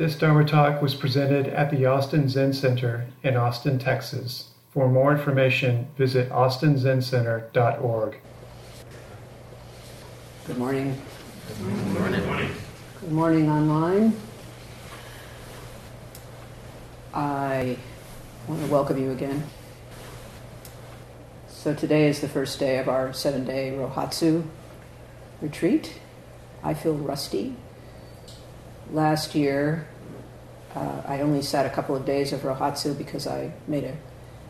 This Dharma talk was presented at the Austin Zen Center in Austin, Texas. For more information, visit austinzencenter.org. Good morning. Good morning. Good morning online. I want to welcome you again. So today is the first day of our seven day Rohatsu retreat. I feel rusty. Last year, uh, I only sat a couple of days of Rohatsu because I made a,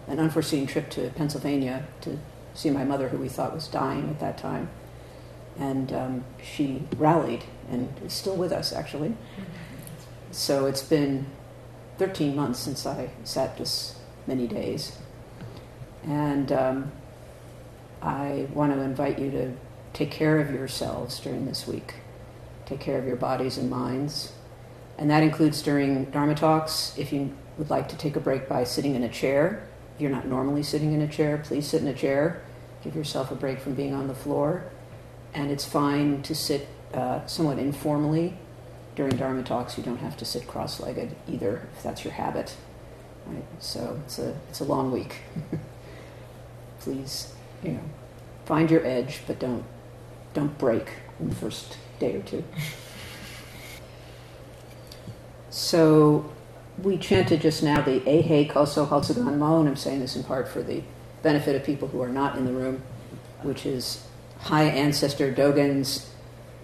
an unforeseen trip to Pennsylvania to see my mother, who we thought was dying at that time. And um, she rallied and is still with us, actually. So it's been 13 months since I sat this many days. And um, I want to invite you to take care of yourselves during this week. Take care of your bodies and minds. And that includes during Dharma talks. If you would like to take a break by sitting in a chair, if you're not normally sitting in a chair, please sit in a chair. Give yourself a break from being on the floor. And it's fine to sit uh, somewhat informally during Dharma talks. You don't have to sit cross legged either, if that's your habit. Right? So it's a, it's a long week. please, you know, find your edge, but don't, don't break in the first day or two. So we chanted just now the Eihei Koso Hotsugan Mon, and I'm saying this in part for the benefit of people who are not in the room, which is High Ancestor Dogen's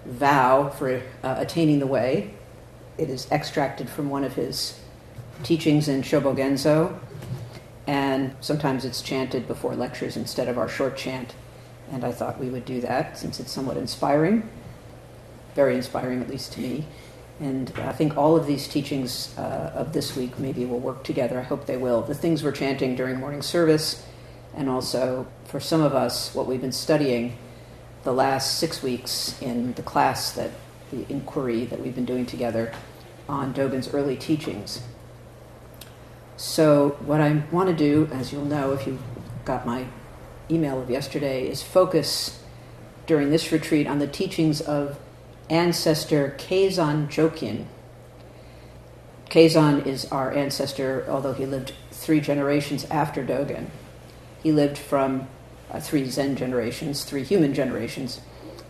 vow for uh, attaining the way. It is extracted from one of his teachings in Shobogenzo, and sometimes it's chanted before lectures instead of our short chant. And I thought we would do that since it's somewhat inspiring, very inspiring, at least to me. And I think all of these teachings uh, of this week maybe will work together. I hope they will. The things we're chanting during morning service, and also for some of us, what we've been studying the last six weeks in the class that the inquiry that we've been doing together on Dogen's early teachings. So, what I want to do, as you'll know if you got my email of yesterday, is focus during this retreat on the teachings of ancestor Keizan Jokin. Keizan is our ancestor, although he lived three generations after Dogen. He lived from uh, three Zen generations, three human generations.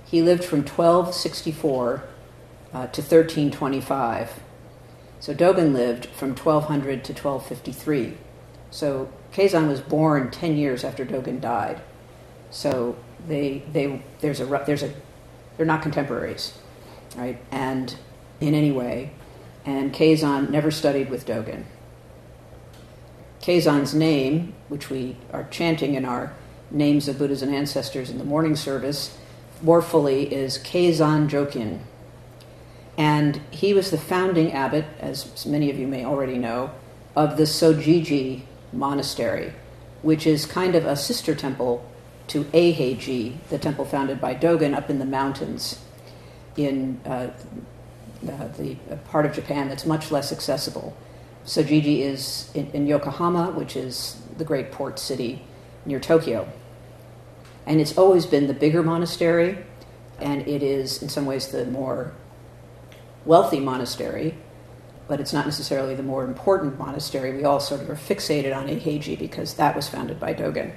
He lived from 1264 uh, to 1325. So Dogen lived from 1200 to 1253. So Keizan was born 10 years after Dogen died. So they, they, there's a, there's a, they're not contemporaries right? And in any way. And Keizan never studied with Dogen. Keizan's name, which we are chanting in our names of Buddhas and ancestors in the morning service, more fully is Keizan Jokin. And he was the founding abbot, as many of you may already know, of the Sojiji monastery, which is kind of a sister temple to Eiheiji, the temple founded by Dogen up in the mountains in uh, the part of Japan that's much less accessible. Sojiji is in, in, Yokohama, which is the great port city near Tokyo. And it's always been the bigger monastery, and it is, in some ways, the more wealthy monastery, but it's not necessarily the more important monastery. We all sort of are fixated on Eiheiji because that was founded by Dogen.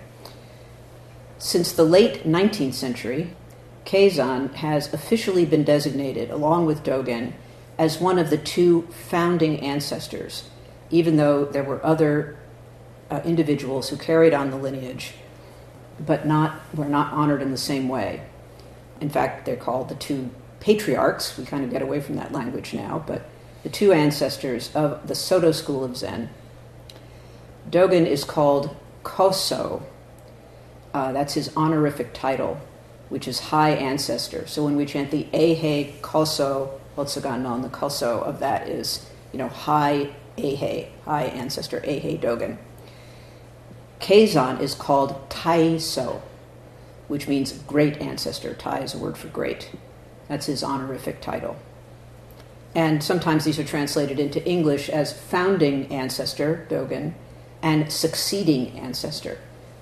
Since the late 19th century, Keizan has officially been designated, along with Dogen, as one of the two founding ancestors, even though there were other uh, individuals who carried on the lineage, but not were not honored in the same way. In fact, they're called the two patriarchs. We kind of get away from that language now, but the two ancestors of the Soto school of Zen. Dogen is called Koso. Uh, that's his honorific title which is high ancestor. So when we chant the Eihei Koso Hotsugan Mon, the Koso of that is, you know, high Eihei, high ancestor Eihei Dogen. Keizan is called Taiso, which means great ancestor. Tai is a word for great. That's his honorific title. And sometimes these are translated into English as founding ancestor, Dogen, and succeeding ancestor.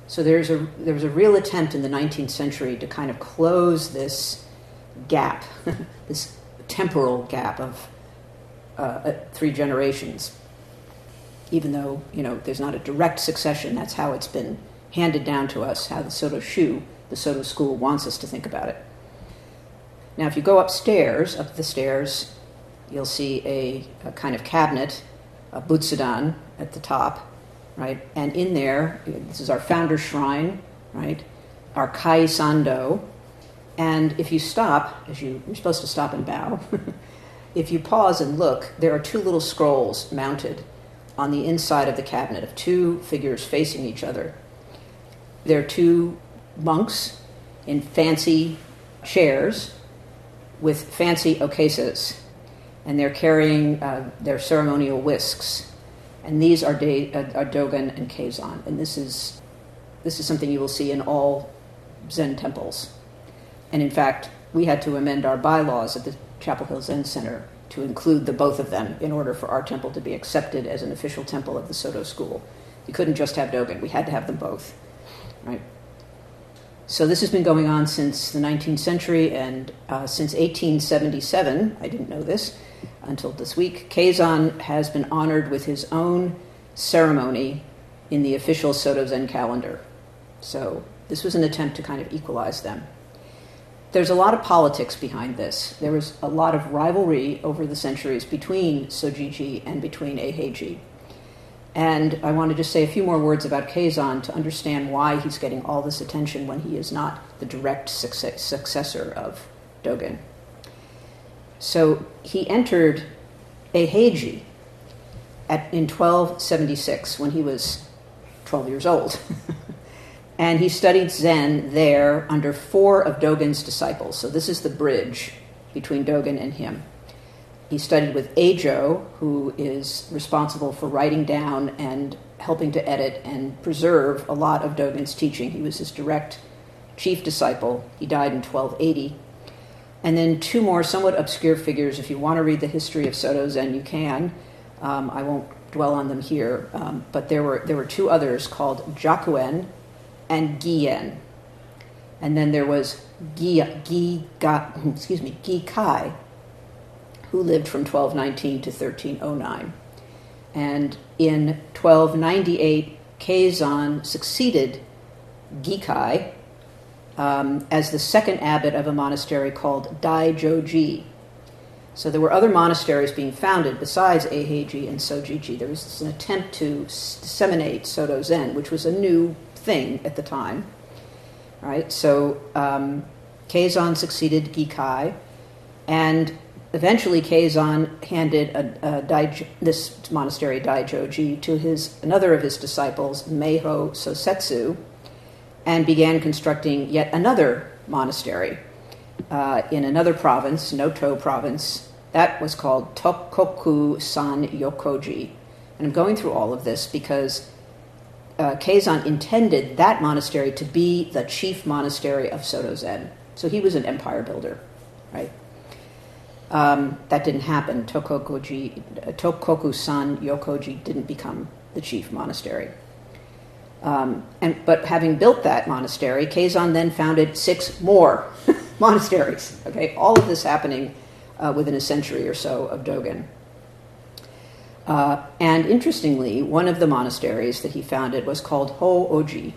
So there's a, there was a real attempt in the 19th century to kind of close this gap, this temporal gap of uh, three generations. Even though you know there's not a direct succession, that's how it's been handed down to us. How the Soto Shu, the Soto school, wants us to think about it. Now, if you go upstairs, up the stairs, you'll see a, a kind of cabinet, a butsudan at the top, right? And in there, this is our founder shrine, right? Our kai sando. And if you stop, as you, you're supposed to stop and bow, if you pause and look, there are two little scrolls mounted on the inside of the cabinet of two figures facing each other. They're two monks in fancy chairs with fancy okesas, and they're carrying uh, their ceremonial whisks. And these are, de- uh, are Dogen and Keizan. And this is, this is something you will see in all Zen temples. And in fact, we had to amend our bylaws at the Chapel Hill Zen Center to include the both of them in order for our temple to be accepted as an official temple of the Soto school. You couldn't just have Dogen, we had to have them both. Right? So this has been going on since the 19th century and uh, since 1877. I didn't know this until this week. Keizan has been honored with his own ceremony in the official Soto Zen calendar. So this was an attempt to kind of equalize them. There's a lot of politics behind this. There was a lot of rivalry over the centuries between Sojiji and between Eiheiji. And I want to just say a few more words about Keizan to understand why he's getting all this attention when he is not the direct success, successor of Dogen. So he entered at, in 1276 when he was 12 years old. and he studied Zen there under four of Dogen's disciples. So this is the bridge between Dogen and him. He studied with Eijo, who is responsible for writing down and helping to edit and preserve a lot of Dogen's teaching. He was his direct chief disciple. He died in 1280. And then two more somewhat obscure figures. If you want to read the history of Soto Zen, you can. Um, I won't dwell on them here, um, but there were there were two others called Jakuen and Gien, and then there was Gi, Gi, Ga, excuse me, Gi Kai, who lived from 1219 to 1309. And in 1298, Keizan succeeded Gikai um, as the second abbot of a monastery called Daijoji. So there were other monasteries being founded besides Eiheiji and Sojiji. There was an attempt to disseminate Soto Zen, which was a new thing at the time. Right? So um, Keizan succeeded Gikai, and eventually Keizan handed a, a Dai, this monastery Daijoji to his another of his disciples, Meiho Sosetsu, and began constructing yet another monastery uh, in another province, Noto province. That was called Tokoku San Yokoji. And I'm going through all of this because uh, Keizan intended that monastery to be the chief monastery of Soto Zen. So he was an empire builder, right? Um, that didn't happen. Tokokuji, Tokoku-san Yokoji didn't become the chief monastery. Um, and, but having built that monastery, Keizan then founded six more monasteries. Okay, all of this happening uh, within a century or so of Dogen. Uh, and interestingly, one of the monasteries that he founded was called Ho Oji.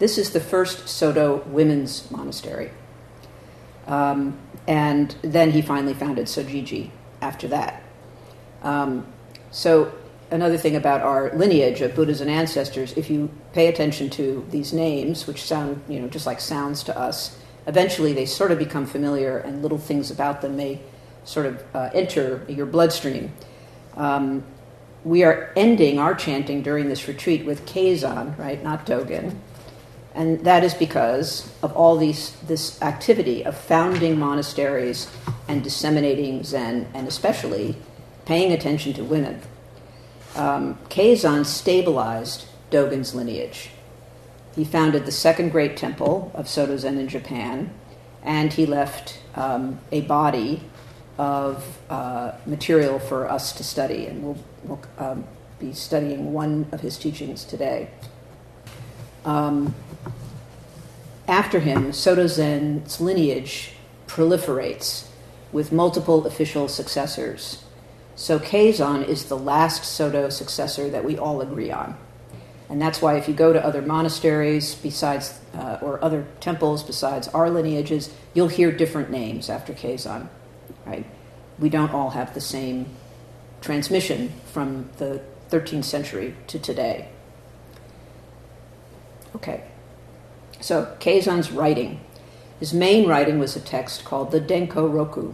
This is the first Soto women's monastery. Um, and then he finally founded Sojiji after that. Um, so, another thing about our lineage of Buddhas and ancestors, if you pay attention to these names, which sound, you know, just like sounds to us, eventually they sort of become familiar and little things about them may sort of uh, enter your bloodstream. Um, we are ending our chanting during this retreat with Keizan, right, not Dogen. And that is because of all these, this activity of founding monasteries and disseminating Zen, and especially paying attention to women. Um, Keizan stabilized Dogen's lineage. He founded the second great temple of Soto Zen in Japan, and he left um, a body of uh, material for us to study, and we'll, we'll um, be studying one of his teachings today. Um, after him, Soto Zen's lineage proliferates with multiple official successors. So Keizan is the last Soto successor that we all agree on. And that's why if you go to other monasteries besides, uh, or other temples besides our lineages, you'll hear different names after Keizan, right? We don't all have the same transmission from the 13th century to today. Okay, so Keizan's writing. His main writing was a text called the Denko Roku.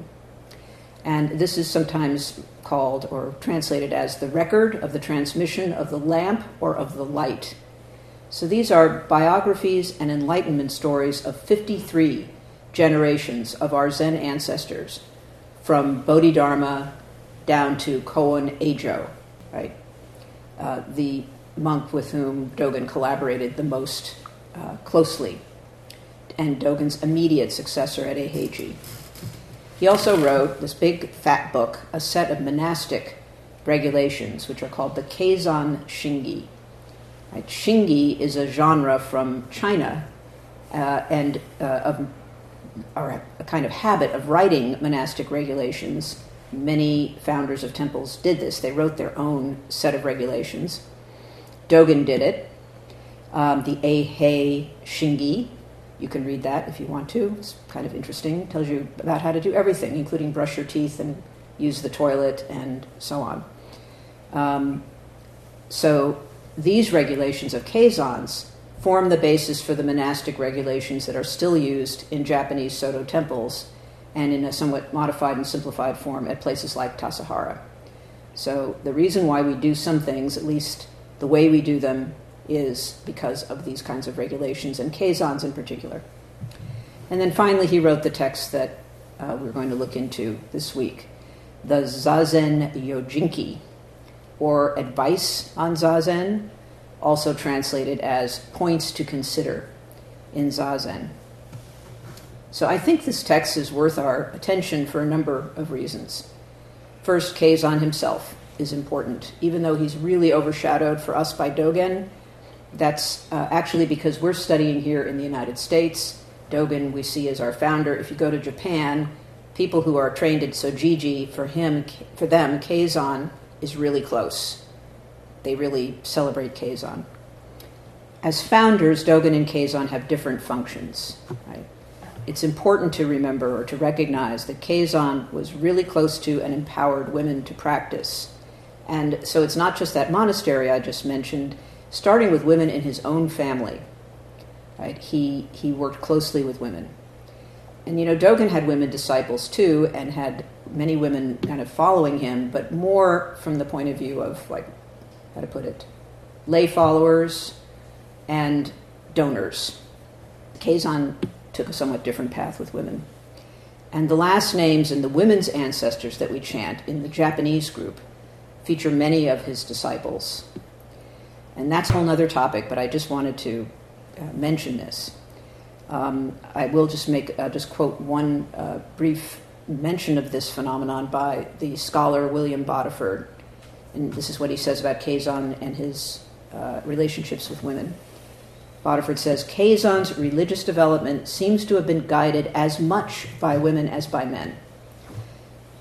And this is sometimes called or translated as the record of the transmission of the lamp or of the light. So these are biographies and enlightenment stories of 53 generations of our Zen ancestors, from Bodhidharma down to Koun Eijo, right? Uh, the monk with whom Dogen collaborated the most uh, closely, and Dogen's immediate successor at Eiheiji. He also wrote this big fat book, a set of monastic regulations, which are called the Keizan Shingi. Right? Shingi is a genre from China uh, and uh, of, or a kind of habit of writing monastic regulations. Many founders of temples did this. They wrote their own set of regulations. Dogen did it. Um, the Eihei Shingi, you can read that if you want to. It's kind of interesting. It tells you about how to do everything, including brush your teeth and use the toilet and so on. Um, so these regulations of Keizans form the basis for the monastic regulations that are still used in Japanese Soto temples and in a somewhat modified and simplified form at places like Tassajara. So the reason why we do some things, at least the way we do them, is because of these kinds of regulations, and Keizans in particular. And then finally, he wrote the text that uh, we're going to look into this week the Zazen Yojinki, or Advice on Zazen, also translated as Points to Consider in Zazen. So I think this text is worth our attention for a number of reasons. First, Keizan himself is important, even though he's really overshadowed for us by Dogen that's uh, actually because we're studying here in the United States. Dogen, we see as our founder. If you go to Japan, people who are trained in Sojiji, for him, for them, Keizan is really close. They really celebrate Keizan. As founders, Dogen and Keizan have different functions. Right? It's important to remember or to recognize that Keizan was really close to and empowered women to practice. And so it's not just that monastery I just mentioned starting with women in his own family. Right? He, he worked closely with women. And you know, Dogen had women disciples too, and had many women kind of following him, but more from the point of view of, like, how to put it, lay followers and donors. Keizan took a somewhat different path with women. And the last names in the women's ancestors that we chant in the Japanese group feature many of his disciples. And that's a whole other topic, but I just wanted to uh, mention this. Um, I will just make uh, just quote one uh, brief mention of this phenomenon by the scholar William Bodiford, and this is what he says about Keizan and his uh, relationships with women. Bodiford says Keizan's religious development seems to have been guided as much by women as by men.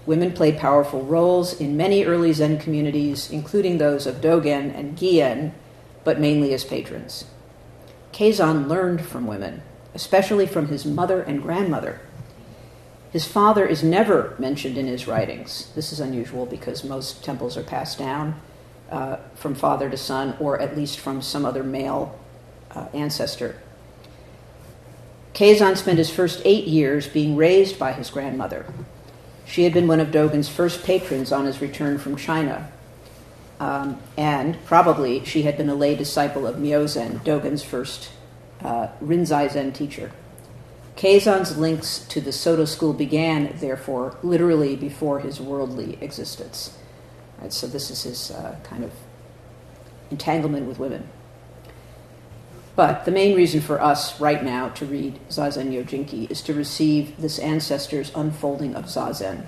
Women played powerful roles in many early Zen communities, including those of Dogen and Gien, but mainly as patrons. Keizan learned from women, especially from his mother and grandmother. His father is never mentioned in his writings. This is unusual because most temples are passed down uh, from father to son, or at least from some other male uh, ancestor. Keizan spent his first eight years being raised by his grandmother. She had been one of Dogen's first patrons on his return from China, um, and probably she had been a lay disciple of Myozen, Dogen's first uh, Rinzai Zen teacher. Keizan's links to the Soto school began, therefore, literally before his worldly existence. Right, so this is his uh, kind of entanglement with women. But the main reason for us right now to read Zazen Yojinki is to receive this ancestor's unfolding of Zazen.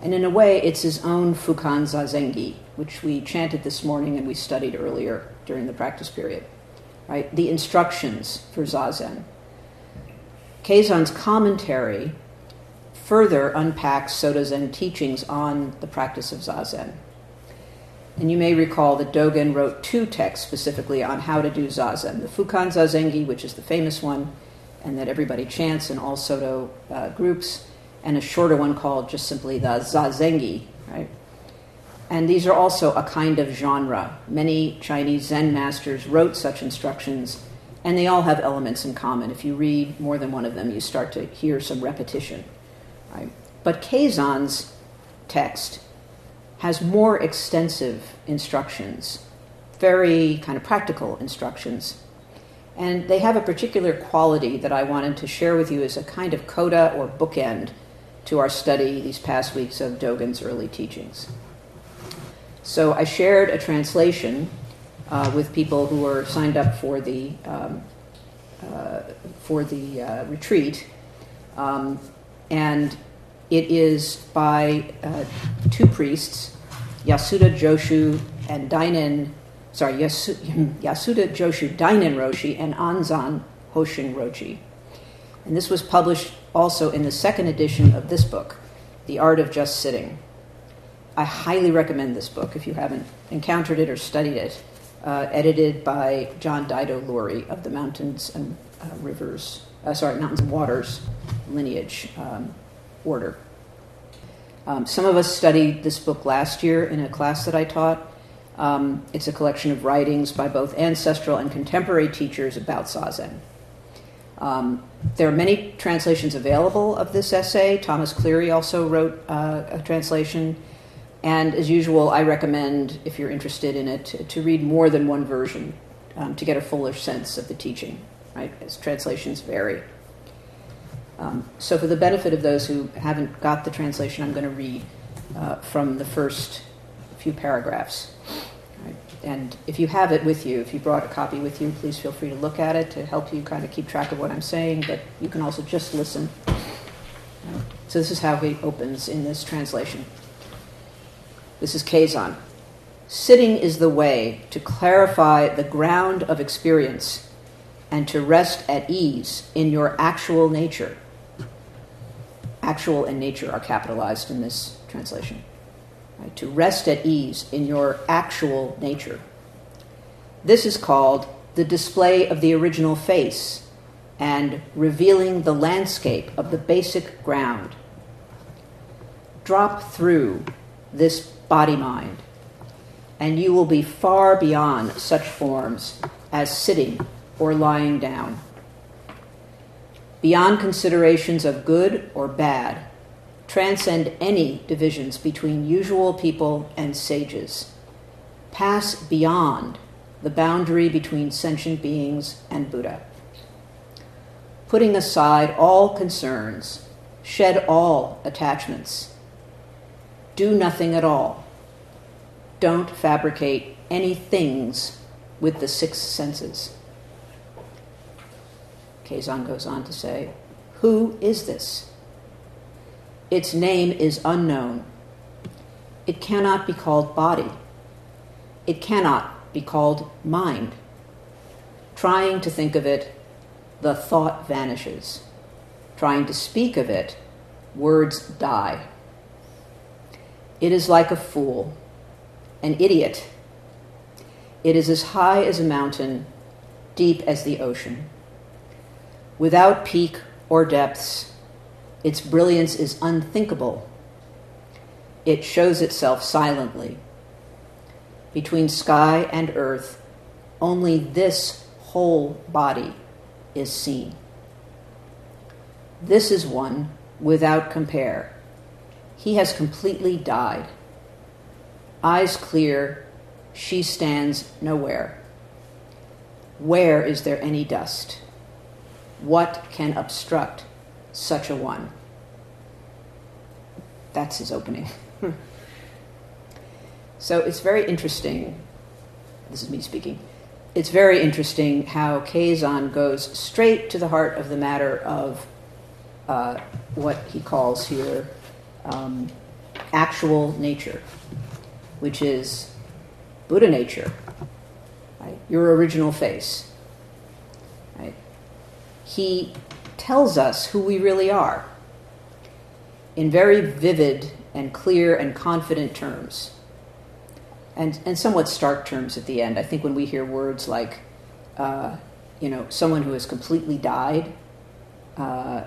And in a way, it's his own Fukan Zazengi, which we chanted this morning and we studied earlier during the practice period. Right? The instructions for Zazen. Keizan's commentary further unpacks Soto Zen teachings on the practice of Zazen. And you may recall that Dogen wrote two texts specifically on how to do Zazen the Fukan Zazengi, which is the famous one, and that everybody chants in all Soto uh, groups, and a shorter one called just simply the Zazengi, right? And these are also a kind of genre. Many Chinese Zen masters wrote such instructions, and they all have elements in common. If you read more than one of them, you start to hear some repetition. Right? But Keizan's text has more extensive instructions, very kind of practical instructions. And they have a particular quality that I wanted to share with you as a kind of coda or bookend to our study these past weeks of Dogen's early teachings. So I shared a translation uh, with people who were signed up for the um, uh, for the uh, retreat, um, and it is by uh, two priests, Yasuda Joshu and Dainen. Sorry, Yasu, Yasuda Joshu Dainen Roshi and Anzan Hoshin Roshi. And this was published also in the second edition of this book, The Art of Just Sitting. I highly recommend this book if you haven't encountered it or studied it. Uh, edited by John Daido Loori of the Mountains and uh, Rivers, uh, sorry, Mountains and Waters lineage um, order. Um, some of us studied this book last year in a class that I taught. Um, it's a collection of writings by both ancestral and contemporary teachers about Zazen. Um, there are many translations available of this essay. Thomas Cleary also wrote uh, a translation. And as usual, I recommend, if you're interested in it, to, to read more than one version um, to get a fuller sense of the teaching, right? As translations vary. Um, so, for the benefit of those who haven't got the translation, I'm going to read uh, from the first few paragraphs. Right? And if you have it with you, if you brought a copy with you, please feel free to look at it to help you kind of keep track of what I'm saying, but you can also just listen. So, this is how he opens in this translation. This is Keizan. Sitting is the way to clarify the ground of experience and to rest at ease in your actual nature. Actual and nature are capitalized in this translation. Right? To rest at ease in your actual nature. This is called the display of the original face and revealing the landscape of the basic ground. Drop through this body mind, and you will be far beyond such forms as sitting or lying down. Beyond considerations of good or bad, transcend any divisions between usual people and sages. Pass beyond the boundary between sentient beings and Buddha. Putting aside all concerns, shed all attachments do nothing at all. Don't fabricate any things with the six senses. Keizan goes on to say, Who is this? Its name is unknown. It cannot be called body. It cannot be called mind. Trying to think of it, the thought vanishes. Trying to speak of it, words die. It is like a fool, an idiot. It is as high as a mountain, deep as the ocean. Without peak or depths, its brilliance is unthinkable. It shows itself silently. Between sky and earth, only this whole body is seen. This is one without compare he has completely died. Eyes clear, she stands nowhere. Where is there any dust? What can obstruct such a one? That's his opening. so it's very interesting. This is me speaking. It's very interesting how Keizan goes straight to the heart of the matter of uh, what he calls here um, actual nature, which is Buddha nature, right? your original face. He tells us who we really are. in very vivid and clear and confident terms, and, and somewhat stark terms at the end. I think when we hear words like, uh, you know, someone who has completely died, uh,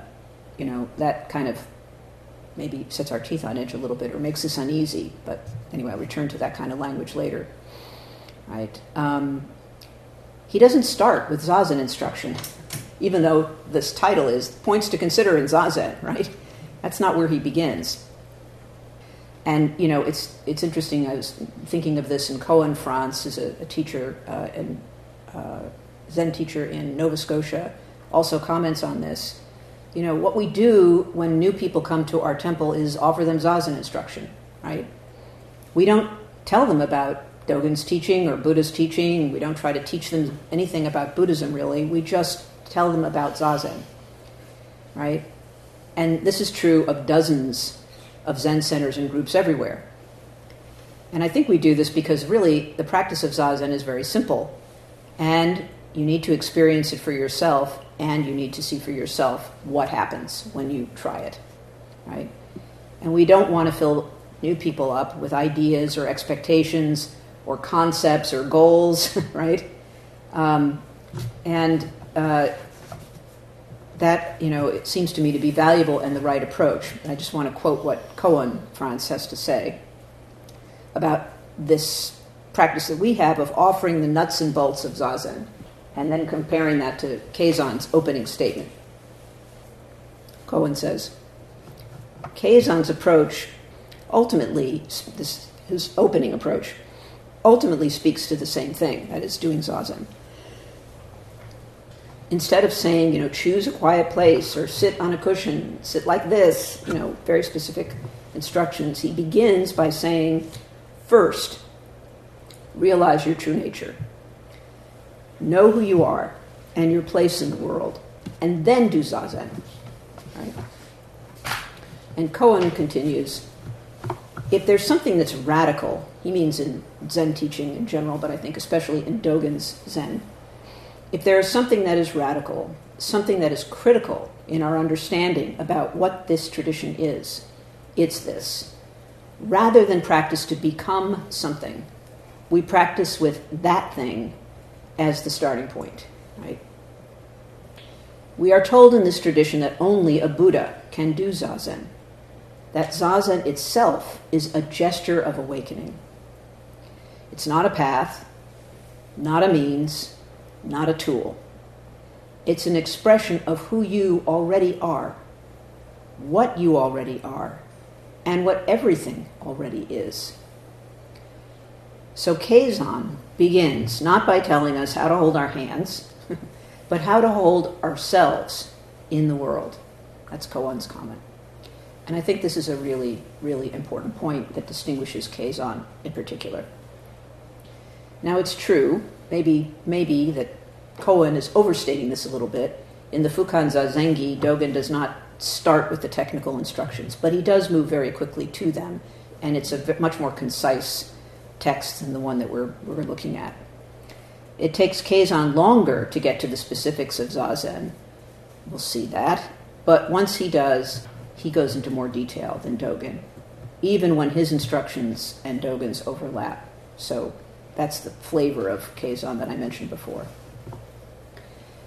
you know, that kind of maybe sets our teeth on edge a little bit or makes us uneasy. But anyway, I'll return to that kind of language later. Right? Um, he doesn't start with zazen instruction, even though this title is points to consider in zazen. Right? That's not where he begins. And you know, it's it's interesting. I was thinking of this in Koun Franz, as a, a teacher uh, and uh, Zen teacher in Nova Scotia, also comments on this you know, what we do when new people come to our temple is offer them zazen instruction, right? We don't tell them about Dogen's teaching or Buddha's teaching. We don't try to teach them anything about Buddhism, really. We just tell them about zazen, right? And this is true of dozens of Zen centers and groups everywhere. And I think we do this because really the practice of zazen is very simple. And you need to experience it for yourself and you need to see for yourself what happens when you try it, right? And we don't want to fill new people up with ideas or expectations or concepts or goals, right? Um, and uh, that, you know, it seems to me to be valuable and the right approach. I just want to quote what Koun Franz has to say about this practice that we have of offering the nuts and bolts of zazen and then comparing that to Keizan's opening statement. Koun says, Keizan's approach ultimately, this, his opening approach, ultimately speaks to the same thing, that is, doing zazen. Instead of saying, you know, choose a quiet place or sit on a cushion, sit like this, you know, very specific instructions, he begins by saying, first, realize your true nature. Know who you are and your place in the world, and then do zazen. Right? And Koun continues if there's something that's radical, he means in Zen teaching in general, but I think especially in Dogen's Zen, if there is something that is radical, something that is critical in our understanding about what this tradition is, it's this. Rather than practice to become something, we practice with that thing as the starting point, right? We are told in this tradition that only a Buddha can do zazen. That zazen itself is a gesture of awakening. It's not a path, not a means, not a tool. It's an expression of who you already are, what you already are, and what everything already is. So Keizan begins not by telling us how to hold our hands, but how to hold ourselves in the world. That's Koun's comment. And I think this is a really, really important point that distinguishes Keizan in particular. Now it's true, maybe, maybe that Koun is overstating this a little bit. In the Fukan Zazengi, Dogen does not start with the technical instructions, but he does move very quickly to them, and it's a much more concise text than the one that we're, we're looking at. It takes Keizan longer to get to the specifics of Zazen. We'll see that. But once he does, he goes into more detail than Dogen, even when his instructions and Dogen's overlap. So that's the flavor of Keizan that I mentioned before.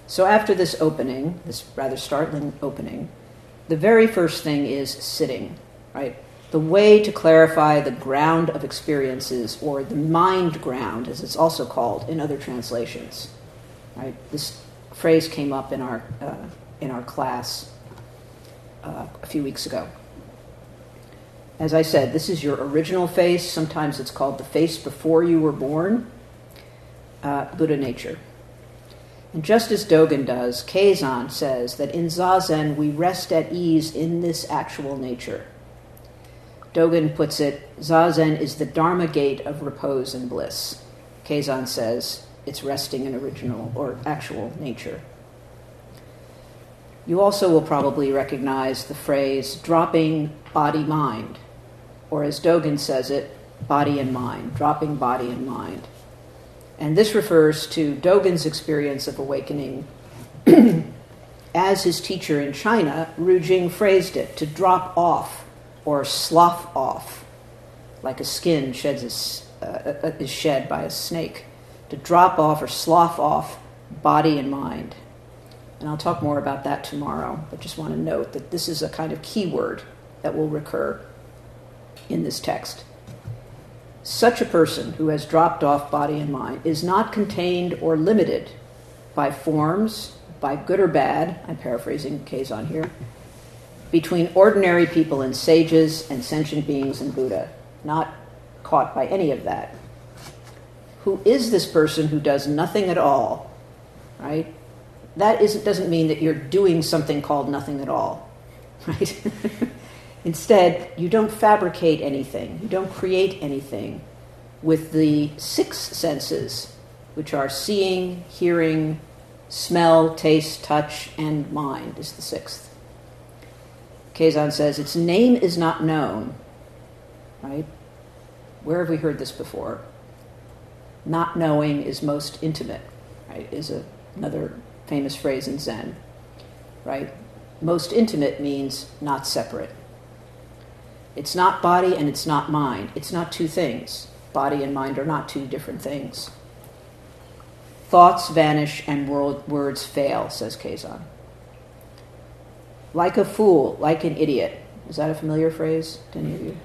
So after this opening, this rather startling opening, the very first thing is sitting, right? the way to clarify the ground of experiences, or the mind ground, as it's also called in other translations. Right? This phrase came up in our, uh, in our class uh, a few weeks ago. As I said, this is your original face. Sometimes it's called the face before you were born, uh, Buddha nature. And just as Dogen does, Keizan says that in Zazen we rest at ease in this actual nature. Dogen puts it Zazen is the Dharma gate of repose and bliss. Keizan says it's resting in original or actual nature. You also will probably recognize the phrase dropping body mind, or as Dogen says it, body and mind, dropping body and mind. And this refers to Dogen's experience of awakening as his teacher in China, Ru Jing, phrased it to drop off or slough off, like a skin sheds is, uh, uh, is shed by a snake. To drop off or slough off body and mind. And I'll talk more about that tomorrow, but just want to note that this is a kind of keyword that will recur in this text. Such a person who has dropped off body and mind is not contained or limited by forms, by good or bad, I'm paraphrasing Keizan here, between ordinary people and sages and sentient beings and Buddha, not caught by any of that. Who is this person who does nothing at all, right? That isn't, doesn't mean that you're doing something called nothing at all, right? Instead, you don't fabricate anything, you don't create anything with the six senses, which are seeing, hearing, smell, taste, touch, and mind, is the sixth. Keizan says, its name is not known, right? Where have we heard this before? Not knowing is most intimate, right? Is a, another famous phrase in Zen, right? Most intimate means not separate. It's not body and it's not mind. It's not two things. Body and mind are not two different things. Thoughts vanish and world, words fail, says Keizan. Like a fool, like an idiot. Is that a familiar phrase to any of you?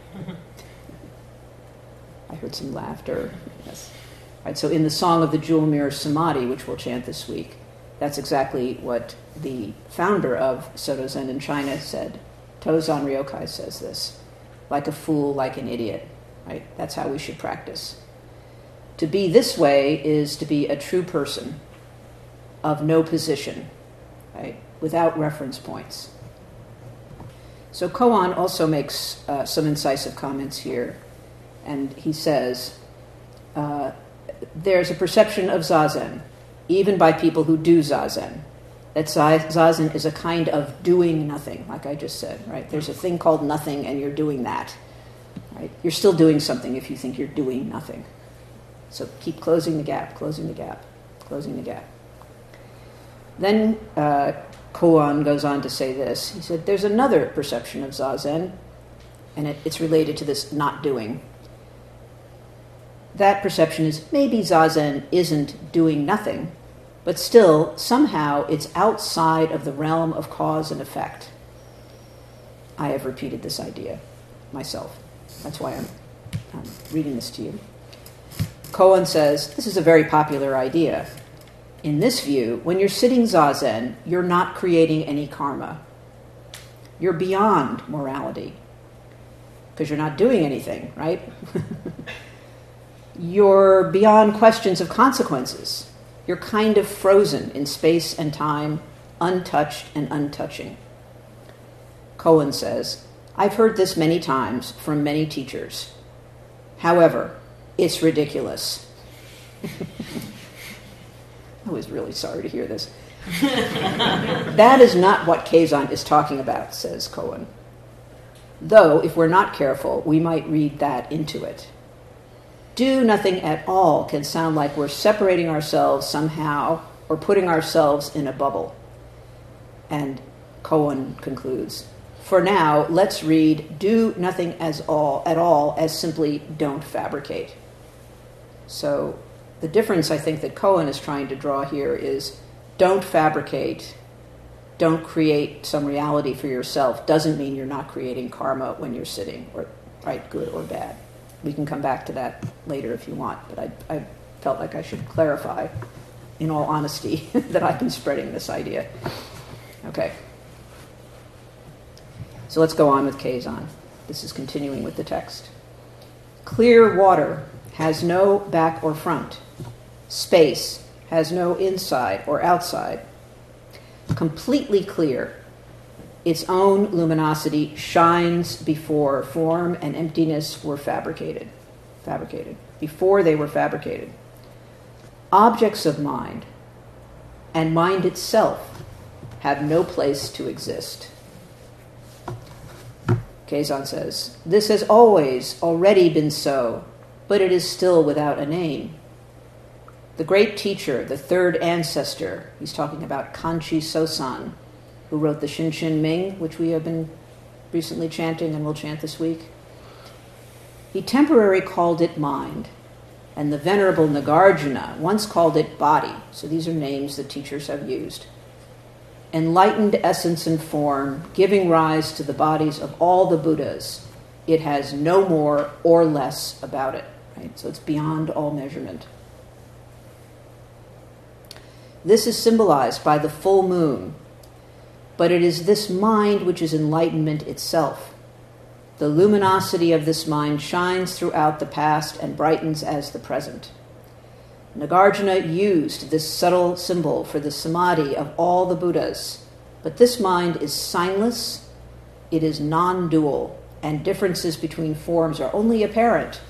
I heard some laughter. Yes. Right, so in the Song of the Jewel Mirror Samadhi, which we'll chant this week, that's exactly what the founder of Soto Zen in China said. Tozan Ryokai says this like a fool, like an idiot. Right? That's how we should practice. To be this way is to be a true person of no position, right? Without reference points. So Koun also makes uh, some incisive comments here, and he says uh, there's a perception of zazen, even by people who do zazen, that zazen is a kind of doing nothing, like I just said, right? There's a thing called nothing, and you're doing that, right? You're still doing something if you think you're doing nothing. So keep closing the gap, closing the gap, closing the gap. Then uh, Koun goes on to say this. He said, There's another perception of Zazen, and it, it's related to this not doing. That perception is maybe Zazen isn't doing nothing, but still, somehow, it's outside of the realm of cause and effect. I have repeated this idea myself. That's why I'm, I'm reading this to you. Koun says this is a very popular idea. In this view, when you're sitting zazen, you're not creating any karma. You're beyond morality because you're not doing anything, right? you're beyond questions of consequences you're kind of frozen in space and time, untouched and untouching. Koun says, I've heard this many times from many teachers. However, it's ridiculous. I was really sorry to hear this. that is not what Keizan is talking about, says Koun. Though, if we're not careful, we might read that into it do nothing at all can sound like we're separating ourselves somehow or putting ourselves in a bubble. And Koun concludes For now, let's read do nothing as all, at all as simply don't fabricate. So the difference I think that Koun is trying to draw here is don't fabricate, don't create some reality for yourself doesn't mean you're not creating karma when you're sitting, or right, good or bad we can come back to that later if you want, but I, I felt like I should clarify, in all honesty, that I've been spreading this idea. Okay. So let's go on with Keizan. This is continuing with the text. Clear water has no back or front. Space has no inside or outside. Completely clear its own luminosity shines before form and emptiness were fabricated. Fabricated. Before they were fabricated. Objects of mind and mind itself have no place to exist. Keizan says, This has always already been so, but it is still without a name. The great teacher, the third ancestor, he's talking about Kanchi Sosan, who wrote the Shin Shin Ming, which we have been recently chanting and will chant this week. He temporarily called it mind, and the Venerable Nagarjuna once called it body. So these are names that teachers have used. Enlightened essence and form, giving rise to the bodies of all the Buddhas. It has no more or less about it. Right? So it's beyond all measurement. This is symbolized by the full moon, but it is this mind which is enlightenment itself. The luminosity of this mind shines throughout the past and brightens as the present. Nagarjuna used this subtle symbol for the samadhi of all the Buddhas, but this mind is signless, it is non dual, and differences between forms are only apparent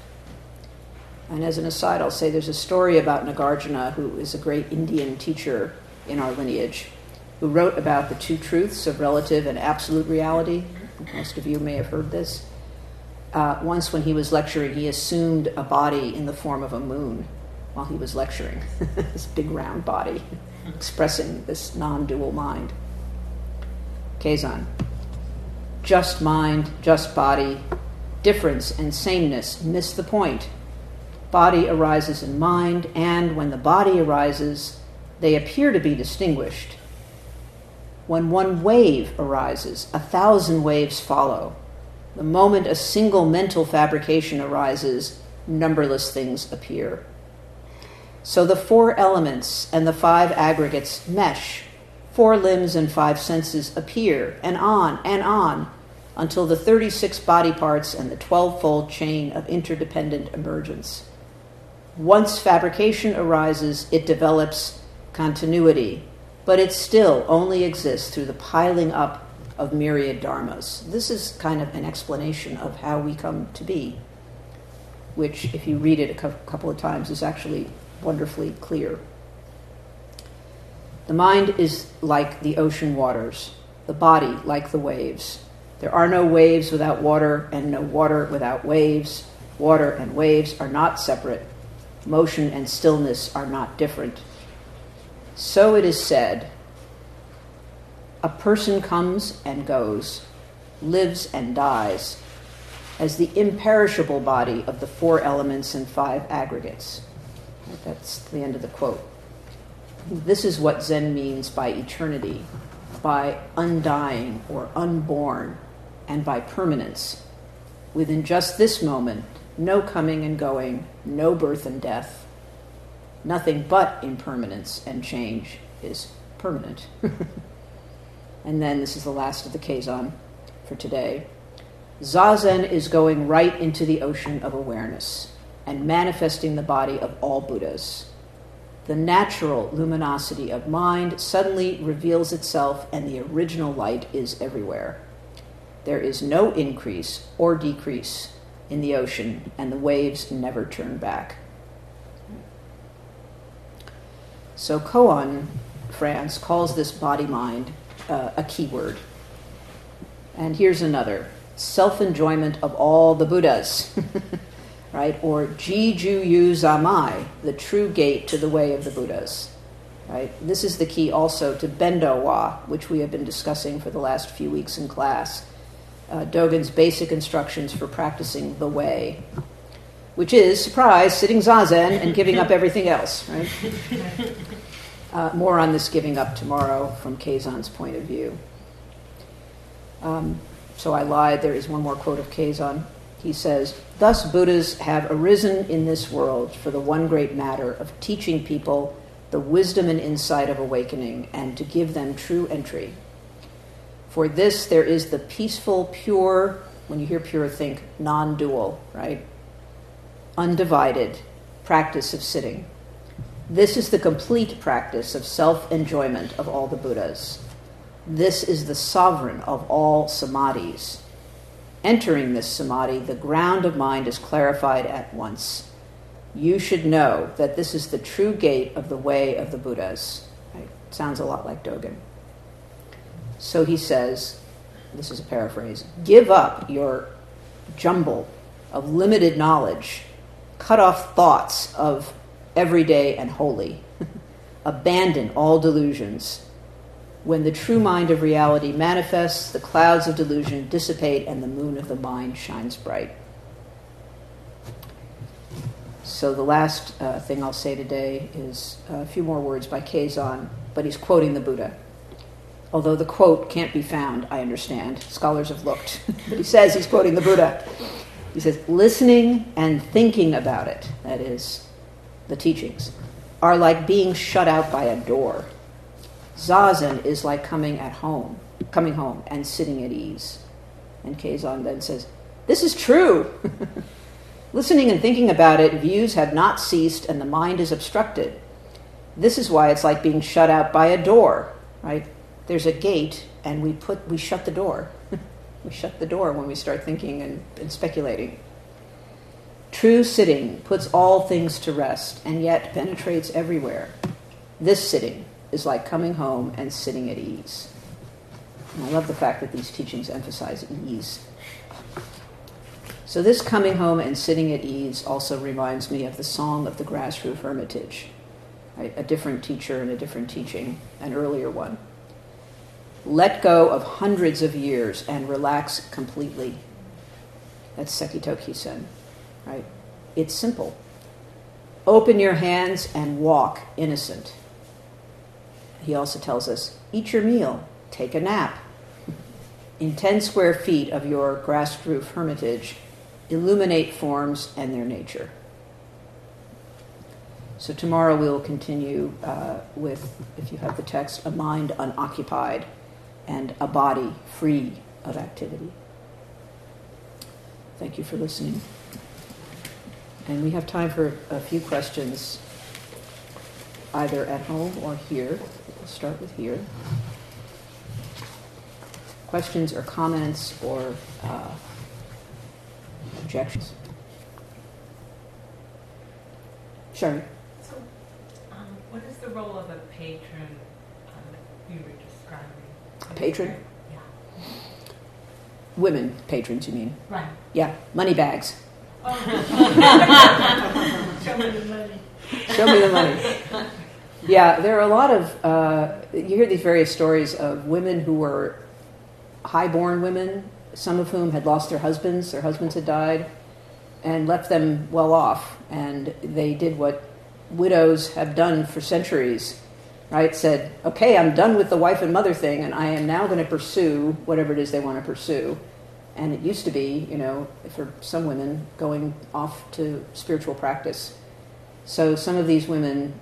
and as an aside, I'll say there's a story about Nagarjuna, who is a great Indian teacher in our lineage, who wrote about the two truths of relative and absolute reality. Most of you may have heard this. Uh, once, when he was lecturing, he assumed a body in the form of a moon while he was lecturing, this big round body, expressing this non dual mind. Keizan. Just mind, just body, difference and sameness miss the point body arises in mind, and when the body arises, they appear to be distinguished. When one wave arises, a thousand waves follow. The moment a single mental fabrication arises, numberless things appear. So the four elements and the five aggregates mesh. Four limbs and five senses appear, and on and on, until the 36 body parts and the 12 fold chain of interdependent emergence. Once fabrication arises, it develops continuity, but it still only exists through the piling up of myriad dharmas. This is kind of an explanation of how we come to be, which, if you read it a couple of times, is actually wonderfully clear. The mind is like the ocean waters, the body like the waves. There are no waves without water, and no water without waves. Water and waves are not separate motion and stillness are not different. So it is said a person comes and goes, lives and dies, as the imperishable body of the four elements and five aggregates. That's the end of the quote. This is what Zen means by eternity, by undying or unborn, and by permanence. Within just this moment, no coming and going, no birth and death. Nothing but impermanence and change is permanent. and then this is the last of the Keizan for today. Zazen is going right into the ocean of awareness and manifesting the body of all Buddhas. The natural luminosity of mind suddenly reveals itself, and the original light is everywhere. There is no increase or decrease in the ocean, and the waves never turn back. So Koun, Franz, calls this body mind uh, a keyword. And here's another self enjoyment of all the Buddhas, right? Or Jiju Yu Zamai, the true gate to the way of the Buddhas, right? This is the key also to Bendo Wa, which we have been discussing for the last few weeks in class uh, Dogen's basic instructions for practicing the way, which is, surprise, sitting zazen and giving up everything else, right? Uh, more on this giving up tomorrow from Keizan's point of view. Um, so I lied. There is one more quote of Keizan. He says, Thus Buddhas have arisen in this world for the one great matter of teaching people the wisdom and insight of awakening and to give them true entry for this, there is the peaceful, pure, when you hear pure, think non dual, right? Undivided practice of sitting. This is the complete practice of self enjoyment of all the Buddhas. This is the sovereign of all samadhis. Entering this samadhi, the ground of mind is clarified at once. You should know that this is the true gate of the way of the Buddhas. Right? Sounds a lot like Dogen. So he says, this is a paraphrase give up your jumble of limited knowledge, cut off thoughts of everyday and holy, abandon all delusions. When the true mind of reality manifests, the clouds of delusion dissipate and the moon of the mind shines bright. So, the last uh, thing I'll say today is a few more words by Keizan, but he's quoting the Buddha. Although the quote can't be found, I understand. Scholars have looked. but he says he's quoting the Buddha. He says, listening and thinking about it, that is, the teachings, are like being shut out by a door. Zazen is like coming at home, coming home and sitting at ease. And Keizan then says, This is true. Listening and thinking about it, views have not ceased and the mind is obstructed. This is why it's like being shut out by a door, right? There's a gate and we put we shut the door. we shut the door when we start thinking and, and speculating. True sitting puts all things to rest and yet penetrates everywhere. This sitting is like coming home and sitting at ease. And I love the fact that these teachings emphasize ease. So, this coming home and sitting at ease also reminds me of the Song of the Grass Roof Hermitage, right? a different teacher and a different teaching, an earlier one. Let go of hundreds of years and relax completely. That's Sekito Kisen, right? It's simple. Open your hands and walk innocent. He also tells us eat your meal, take a nap. In 10 square feet of your grass roof hermitage, illuminate forms and their nature. So, tomorrow we'll continue uh, with, if you have the text, a mind unoccupied and a body free of activity. Thank you for listening. And we have time for a few questions, either at home or here. We'll start with here. Questions or comments or uh, objections? Sure. So, um, what is the role of a patron um, you were describing? A patron? Yeah. Women patrons, you mean? Right. Yeah, money bags. Oh. Show me the money. Show me the money. Yeah, there are a lot of, uh, you hear these various stories of women who were high-born women, some of whom had lost their husbands, their husbands had died, and left them well off. And they did what widows have done for centuries, right? Said, okay, I'm done with the wife and mother thing, and I am now going to pursue whatever it is they want to pursue. And it used to be, you know, for some women, going off to spiritual practice. So some of these women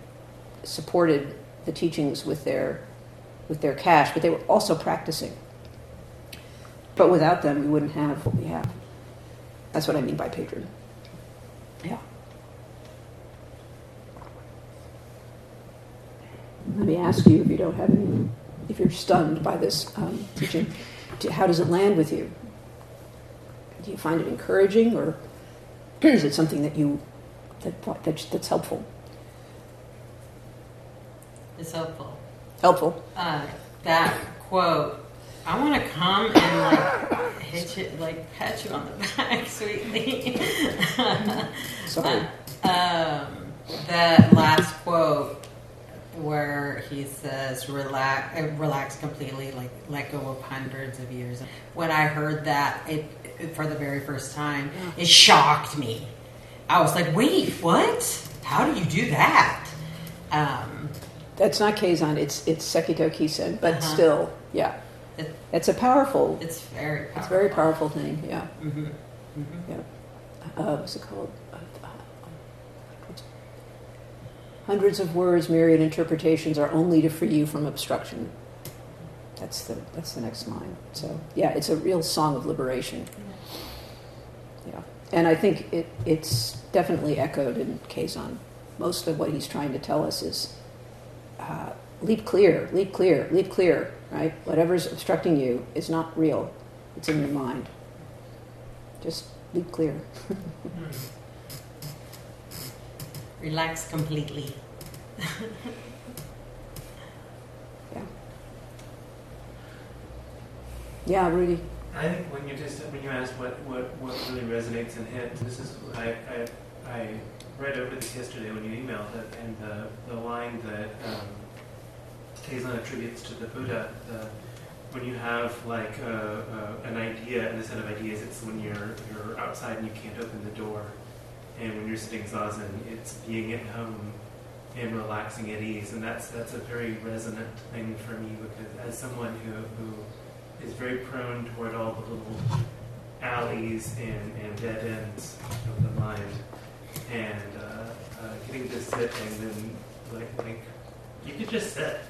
supported the teachings with their with their cash, but they were also practicing. But without them, we wouldn't have what we have. That's what I mean by patron. Yeah. Let me ask you, if you don't have any, if you're stunned by this um, teaching, how does it land with you? Do you find it encouraging, or is it something that you that, that that's helpful? It's helpful. Helpful. Uh, that quote, I want to come and like hit you, like pat you on the back sweetly. Sorry. um, that last quote where he says relax, uh, relax completely, like let go of hundreds of years. When I heard that, it, it for the very first time, it shocked me. I was like, wait, what? How do you do that? Um, That's not Keizan, it's it's Sekito Kisen, but Uh-huh. still, yeah. It- It's a powerful, it's very powerful. it's a very powerful thing, yeah. hmm yeah. Uh, what's it called? Hundreds of words, myriad interpretations are only to free you from obstruction. That's the that's the next line. So yeah, it's a real song of liberation. Yeah, and I think it it's definitely echoed in Keizan. Most of what he's trying to tell us is uh, leap clear, leap clear, leap clear. Right, whatever's obstructing you is not real. It's in your mind. Just leap clear. Relax completely. Yeah. Yeah, Rudy. I think when you just when you asked what, what, what really resonates and hits, this is I, I, I read over this yesterday when you emailed it, and the, the line that um, Keizan attributes to the Buddha. The, when you have like a, a, an idea and a set of ideas, it's when you're you're outside and you can't open the door, and when you're sitting zazen, it's being at home and relaxing at ease, and that's that's a very resonant thing for me because as someone who who is very prone toward all the little alleys and, and dead ends of the mind, and uh, uh, getting to sit and then like like you could just sit,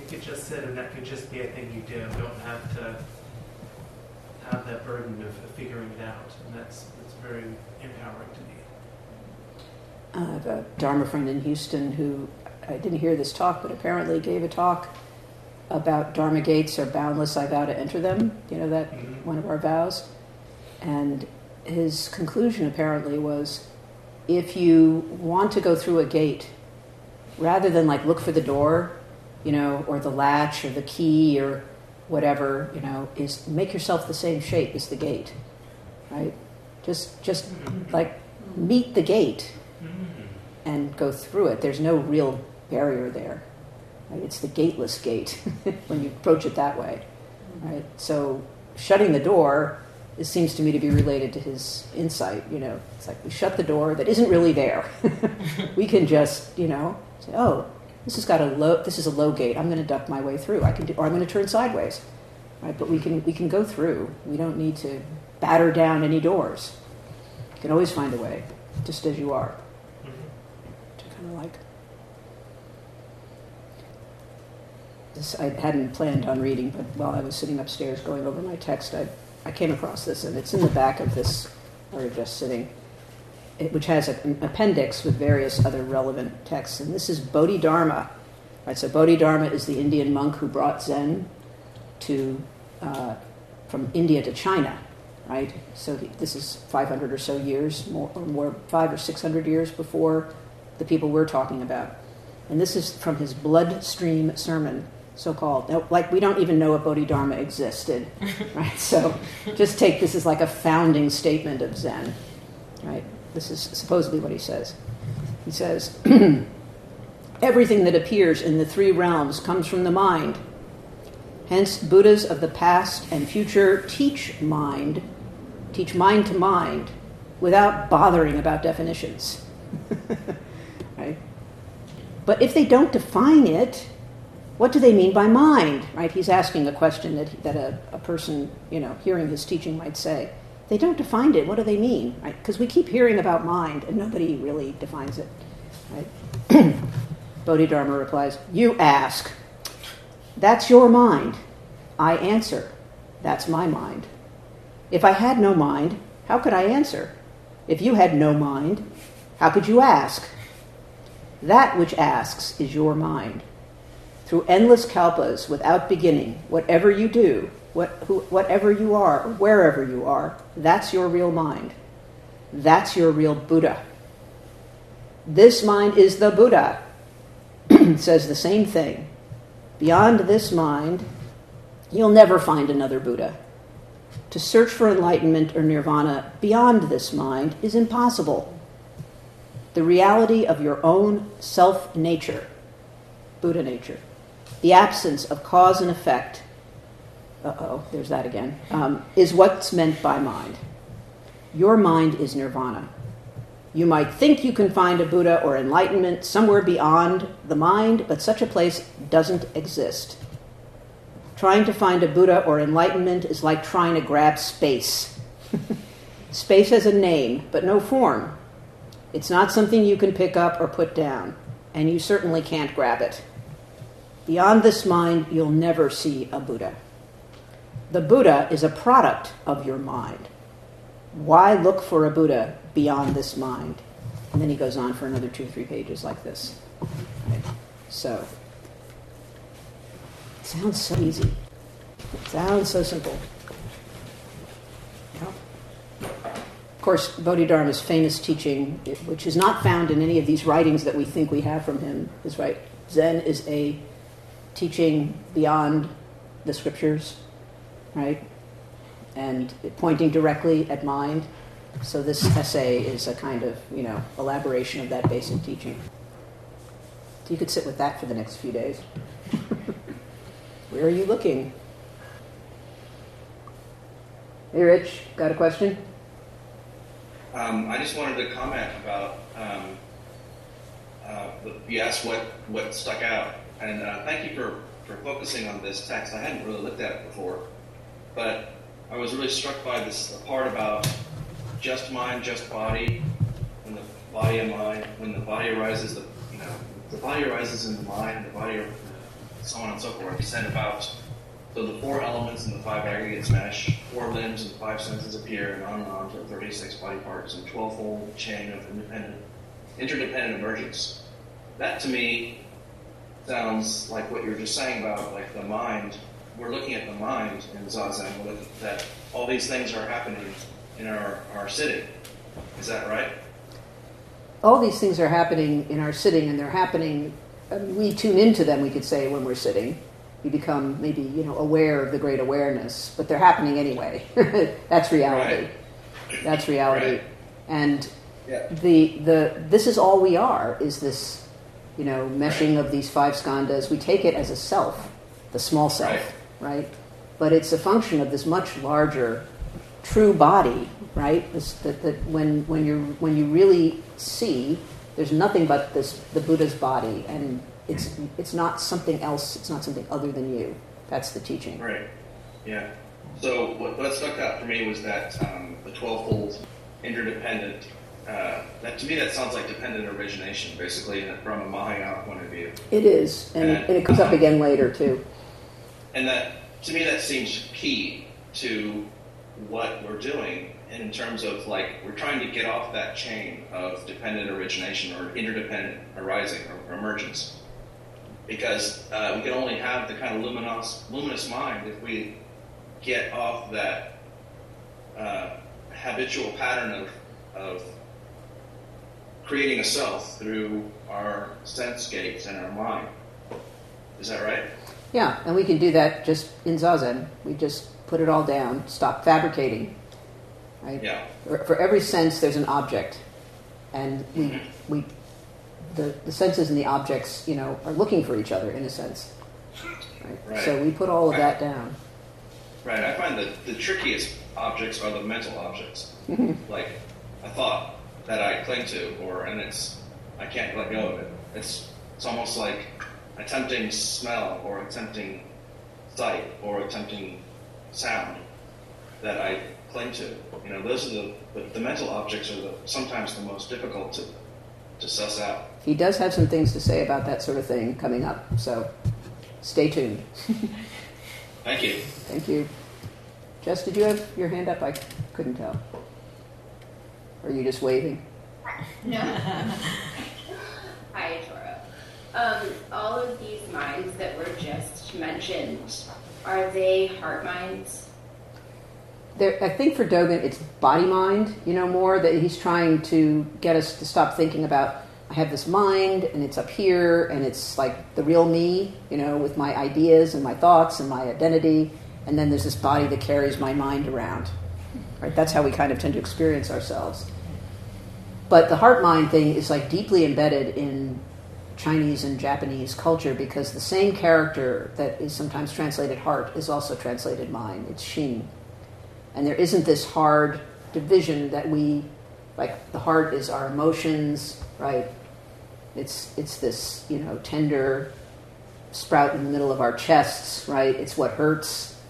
you could just sit, and that could just be a thing you do. You don't have to have that burden of, of figuring it out, and that's that's very empowering to me. I have a Dharma friend in Houston who I didn't hear this talk, but apparently gave a talk about Dharma gates are boundless. I vow to enter them. You know that Mhm. one of our vows, and his conclusion apparently was, if you want to go through a gate, rather than like look for the door, you know, or the latch or the key or whatever, you know, is make yourself the same shape as the gate, right? Just just like meet the gate and go through it. There's no real barrier there. Right? It's the gateless gate when you approach it that way. Right? So shutting the door it seems to me to be related to his insight. You know, it's like we shut the door that isn't really there. we can just, you know, say, oh, this has got a low. This is a low gate. I'm going to duck my way through. I can, do, or I'm going to turn sideways. Right? But we can we can go through. We don't need to batter down any doors. You can always find a way, just as you are kind of like. This, I hadn't planned on reading, but while I was sitting upstairs going over my text, I, I came across this, and it's in the back of this, where you're just sitting, it, which has an appendix with various other relevant texts. And this is Bodhidharma. Right, so Bodhidharma is the Indian monk who brought Zen to, uh, from India to China, right? So this is 500 or so years, more or more, five or 600 years before the people we're talking about. And this is from his bloodstream sermon, so called. Now, like, we don't even know if Bodhidharma existed, right? So just take this as like a founding statement of Zen, right? This is supposedly what he says. He says, Everything that appears in the three realms comes from the mind. Hence, Buddhas of the past and future teach mind, teach mind to mind, without bothering about definitions. But if they don't define it, what do they mean by mind? Right? He's asking a question that, that a, a person, you know, hearing his teaching might say. They don't define it. What do they mean? Right? Because we keep hearing about mind and nobody really defines it. Right? Bodhidharma replies, You ask. That's your mind. I answer. That's my mind. If I had no mind, how could I answer? If you had no mind, how could you ask? That which asks is your mind. Through endless kalpas, without beginning, whatever you do, what, who, whatever you are, wherever you are, that's your real mind. That's your real Buddha. This mind is the Buddha. says the same thing. Beyond this mind, you'll never find another Buddha. To search for enlightenment or nirvana beyond this mind is impossible. The reality of your own self nature, Buddha nature, the absence of cause and effect, uh oh, there's that again, um, is what's meant by mind. Your mind is nirvana. You might think you can find a Buddha or enlightenment somewhere beyond the mind, but such a place doesn't exist. Trying to find a Buddha or enlightenment is like trying to grab space. space has a name, but no form. It's not something you can pick up or put down, and you certainly can't grab it. Beyond this mind, you'll never see a Buddha. The Buddha is a product of your mind. Why look for a Buddha beyond this mind? And then he goes on for another two or three pages like this. Right? So, it sounds so easy. It sounds so simple. Yeah. Of course, Bodhidharma's famous teaching, which is not found in any of these writings that we think we have from him, is right. Zen is a teaching beyond the scriptures, right? And pointing directly at mind. So this essay is a kind of, you know, elaboration of that basic teaching. So you could sit with that for the next few days. Where are you looking? Hey, Rich, got a question? Um, I just wanted to comment about um, uh, you asked what, what stuck out, and uh, thank you for, for focusing on this text. I hadn't really looked at it before, but I was really struck by this part about just mind, just body, when the body and mind, when the body arises, the you know the body arises in the mind, the body, so on and so forth. He said about so the four elements and the five aggregates mesh, four limbs and five senses appear, and on and on to 36 body parts and 12-fold chain of independent, interdependent emergence. That to me sounds like what you were just saying about like the mind. We're looking at the mind in Zazen. That all these things are happening in our, our sitting. Is that right? All these things are happening in our sitting, and they're happening. um, we tune into them, we could say, when we're sitting. We become maybe you know aware of the great awareness, but they're happening anyway. That's reality. Right. That's reality. Right. And Yeah. the the this is all we are is this you know meshing of these five skandhas. We take it as a self, the small self, right? But it's a function of this much larger true body, right? This, that, that when when you when you really see, there's nothing but this the Buddha's body, and it's it's not something else. It's not something other than you. That's the teaching. Right. Yeah. So what, what stuck out for me was that um, the twelvefold interdependent. Uh, that to me, that sounds like dependent origination, basically, from a Mahayana point of view. It is, and, and it comes up again later too. And that to me, that seems key to what we're doing in terms of like we're trying to get off that chain of dependent origination or interdependent arising or emergence because uh, we can only have the kind of luminous, luminous mind if we get off that uh, habitual pattern of, of creating a self through our sense gates and our mind. Is that right? Yeah, and we can do that just in zazen. We just put it all down, stop fabricating. Right? Yeah. For, for every sense, there's an object, and we we the the senses and the objects, you know, are looking for each other in a sense. Right? Right. So we put all of that down. Right. I find that the trickiest objects are the mental objects, mm-hmm. like a thought that I cling to, or and it's I can't let go of it. It's it's almost like a tempting smell, or a tempting sight, or a tempting sound that I cling to. You know, those are the the, the mental objects are the, sometimes the most difficult to to suss out. He does have some things to say about that sort of thing coming up. So stay tuned. Thank you. Thank you. Jess, did you have your hand up? I couldn't tell. Or are you just waving? No. Hi, Toro. Um, all of these minds that were just mentioned, are they heart minds? There, I think for Dogen, it's body mind, you know, more that he's trying to get us to stop thinking about. I have this mind, and it's up here, and it's like the real me, you know, with my ideas and my thoughts and my identity, and then there's this body that carries my mind around. Right? That's how we kind of tend to experience ourselves. But the heart mind thing is like deeply embedded in Chinese and Japanese culture because the same character that is sometimes translated heart is also translated mind. It's Shin. And there isn't this hard division that we, like the heart is our emotions, right? It's, it's this, you know, tender sprout in the middle of our chests, right? It's what hurts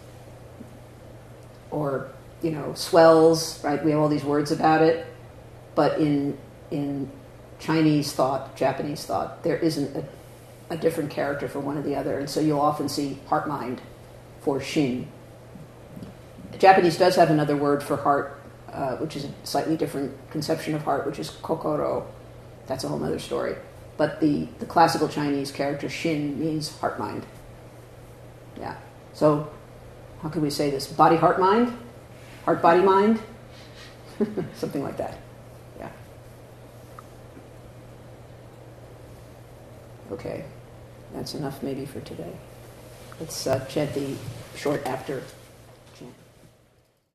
or, you know, swells, right? We have all these words about it. But in, in Chinese thought, Japanese thought, there isn't a, a different character for one or the other. And so you'll often see heart mind for Shin. Japanese does have another word for heart, uh, which is a slightly different conception of heart, which is kokoro. That's a whole other story. But the, the classical Chinese character Shin means heart mind. Yeah. So, how can we say this? Body, heart, mind? Heart, body, mind? Something like that. Yeah. Okay. That's enough maybe for today. Let's uh, chant the short after